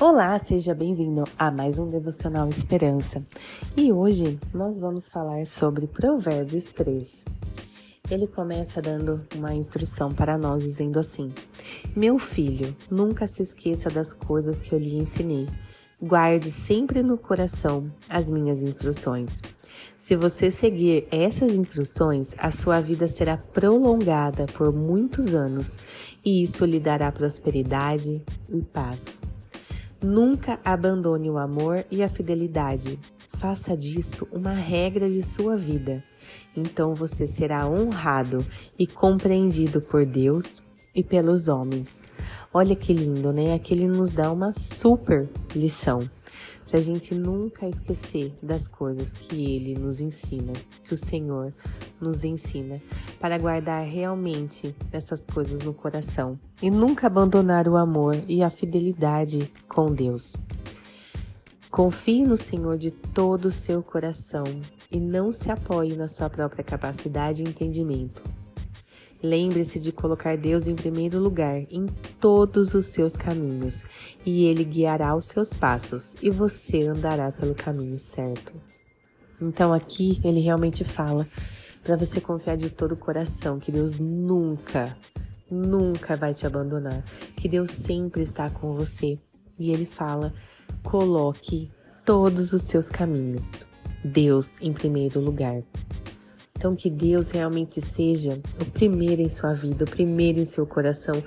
Olá, seja bem-vindo a mais um Devocional Esperança. E hoje nós vamos falar sobre Provérbios 3. Ele começa dando uma instrução para nós, dizendo assim: Meu filho, nunca se esqueça das coisas que eu lhe ensinei. Guarde sempre no coração as minhas instruções. Se você seguir essas instruções, a sua vida será prolongada por muitos anos e isso lhe dará prosperidade e paz. Nunca abandone o amor e a fidelidade. Faça disso uma regra de sua vida. Então você será honrado e compreendido por Deus e pelos homens. Olha que lindo, né? Aqui ele nos dá uma super lição para a gente nunca esquecer das coisas que Ele nos ensina, que o Senhor nos ensina, para guardar realmente essas coisas no coração e nunca abandonar o amor e a fidelidade com Deus. Confie no Senhor de todo o seu coração e não se apoie na sua própria capacidade e entendimento Lembre-se de colocar Deus em primeiro lugar em todos os seus caminhos, e Ele guiará os seus passos, e você andará pelo caminho certo. Então aqui ele realmente fala para você confiar de todo o coração que Deus nunca, nunca vai te abandonar, que Deus sempre está com você. E ele fala: coloque todos os seus caminhos, Deus em primeiro lugar. Então, que Deus realmente seja o primeiro em sua vida, o primeiro em seu coração.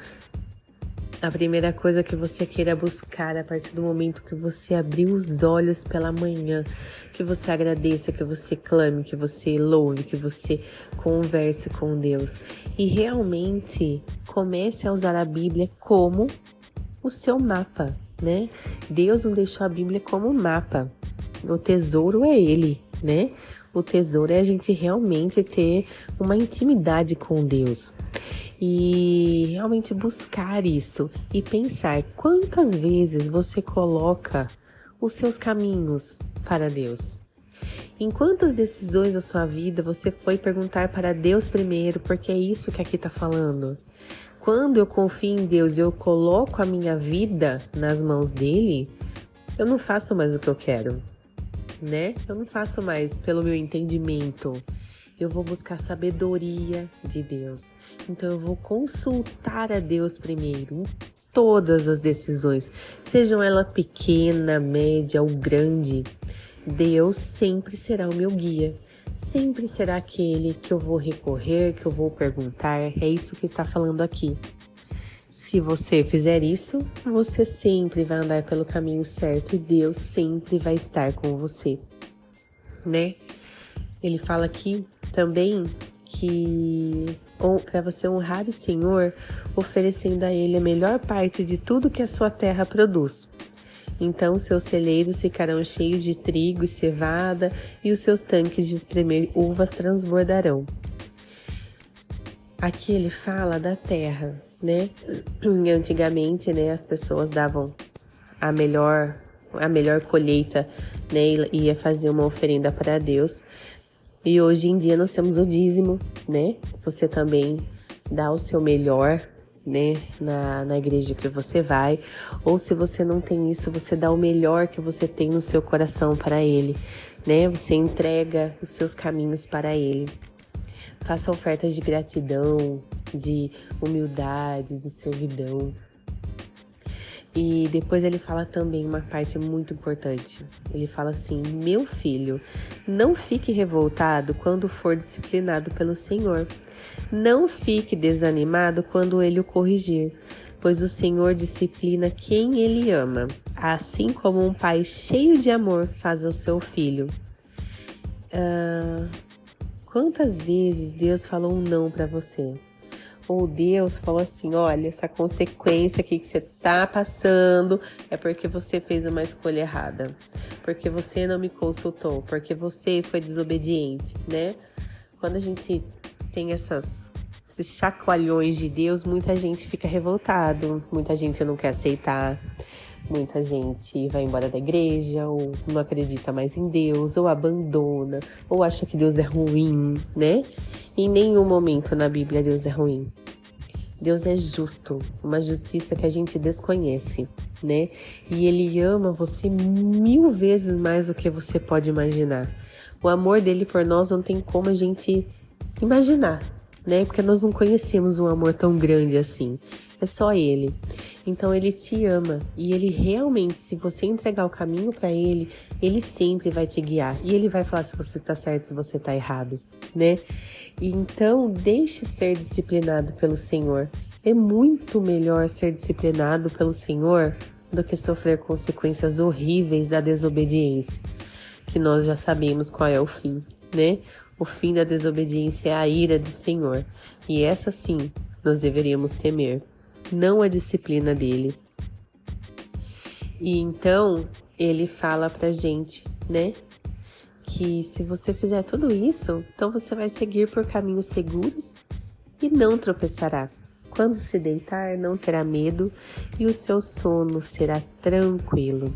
A primeira coisa que você queira buscar a partir do momento que você abrir os olhos pela manhã, que você agradeça, que você clame, que você louve, que você converse com Deus e realmente comece a usar a Bíblia como o seu mapa, né? Deus não deixou a Bíblia como mapa. O tesouro é ele, né? O tesouro é a gente realmente ter uma intimidade com Deus e realmente buscar isso e pensar quantas vezes você coloca os seus caminhos para Deus. Em quantas decisões da sua vida você foi perguntar para Deus primeiro, porque é isso que aqui está falando. Quando eu confio em Deus e eu coloco a minha vida nas mãos dele, eu não faço mais o que eu quero né? Eu não faço mais pelo meu entendimento. Eu vou buscar sabedoria de Deus. Então eu vou consultar a Deus primeiro em todas as decisões, sejam ela pequena, média ou grande. Deus sempre será o meu guia. Sempre será aquele que eu vou recorrer, que eu vou perguntar. É isso que está falando aqui. Se você fizer isso, você sempre vai andar pelo caminho certo e Deus sempre vai estar com você, né? Ele fala aqui também que para você honrar o Senhor, oferecendo a Ele a melhor parte de tudo que a sua terra produz. Então seus celeiros ficarão cheios de trigo e cevada, e os seus tanques de espremer uvas transbordarão. Aqui ele fala da terra, né? Antigamente, né, as pessoas davam a melhor a melhor colheita, né, ia fazer uma oferenda para Deus. E hoje em dia nós temos o dízimo, né? Você também dá o seu melhor, né, na, na igreja que você vai. Ou se você não tem isso, você dá o melhor que você tem no seu coração para Ele, né? Você entrega os seus caminhos para Ele. Faça ofertas de gratidão, de humildade, de servidão. E depois ele fala também uma parte muito importante. Ele fala assim: Meu filho, não fique revoltado quando for disciplinado pelo Senhor. Não fique desanimado quando ele o corrigir, pois o Senhor disciplina quem ele ama, assim como um pai cheio de amor faz ao seu filho. Uh, quantas vezes Deus falou um não para você? Ou Deus falou assim: olha, essa consequência aqui que você tá passando é porque você fez uma escolha errada, porque você não me consultou, porque você foi desobediente, né? Quando a gente tem essas esses chacoalhões de Deus, muita gente fica revoltado, muita gente não quer aceitar. Muita gente vai embora da igreja, ou não acredita mais em Deus, ou abandona, ou acha que Deus é ruim, né? Em nenhum momento na Bíblia Deus é ruim. Deus é justo, uma justiça que a gente desconhece. né? E ele ama você mil vezes mais do que você pode imaginar. O amor dele por nós não tem como a gente imaginar, né? Porque nós não conhecemos um amor tão grande assim. É só ele. Então ele te ama e ele realmente, se você entregar o caminho para ele, ele sempre vai te guiar e ele vai falar se você tá certo, se você tá errado, né? Então, deixe ser disciplinado pelo Senhor. É muito melhor ser disciplinado pelo Senhor do que sofrer consequências horríveis da desobediência, que nós já sabemos qual é o fim, né? O fim da desobediência é a ira do Senhor, e essa sim nós deveríamos temer, não a disciplina dele. E então ele fala pra gente, né? Que se você fizer tudo isso, então você vai seguir por caminhos seguros e não tropeçará. Quando se deitar, não terá medo e o seu sono será tranquilo.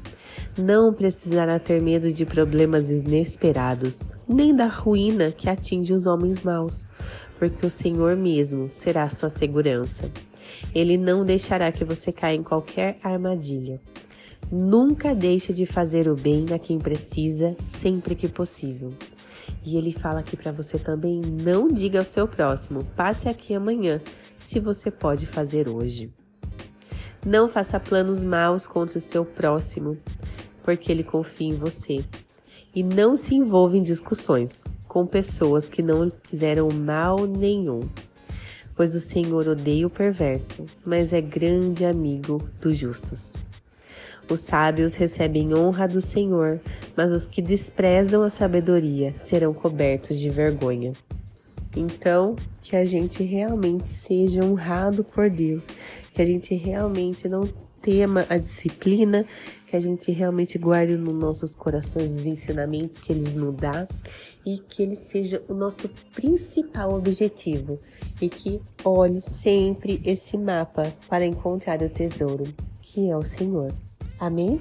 Não precisará ter medo de problemas inesperados, nem da ruína que atinge os homens maus, porque o Senhor mesmo será sua segurança. Ele não deixará que você caia em qualquer armadilha. Nunca deixe de fazer o bem a quem precisa, sempre que possível. E ele fala aqui para você também: não diga ao seu próximo, passe aqui amanhã, se você pode fazer hoje. Não faça planos maus contra o seu próximo, porque ele confia em você. E não se envolva em discussões com pessoas que não fizeram mal nenhum, pois o Senhor odeia o perverso, mas é grande amigo dos justos. Os sábios recebem honra do Senhor, mas os que desprezam a sabedoria serão cobertos de vergonha. Então, que a gente realmente seja honrado por Deus, que a gente realmente não tema a disciplina, que a gente realmente guarde nos nossos corações os ensinamentos que eles nos dá e que ele seja o nosso principal objetivo e que olhe sempre esse mapa para encontrar o tesouro, que é o Senhor. Amém?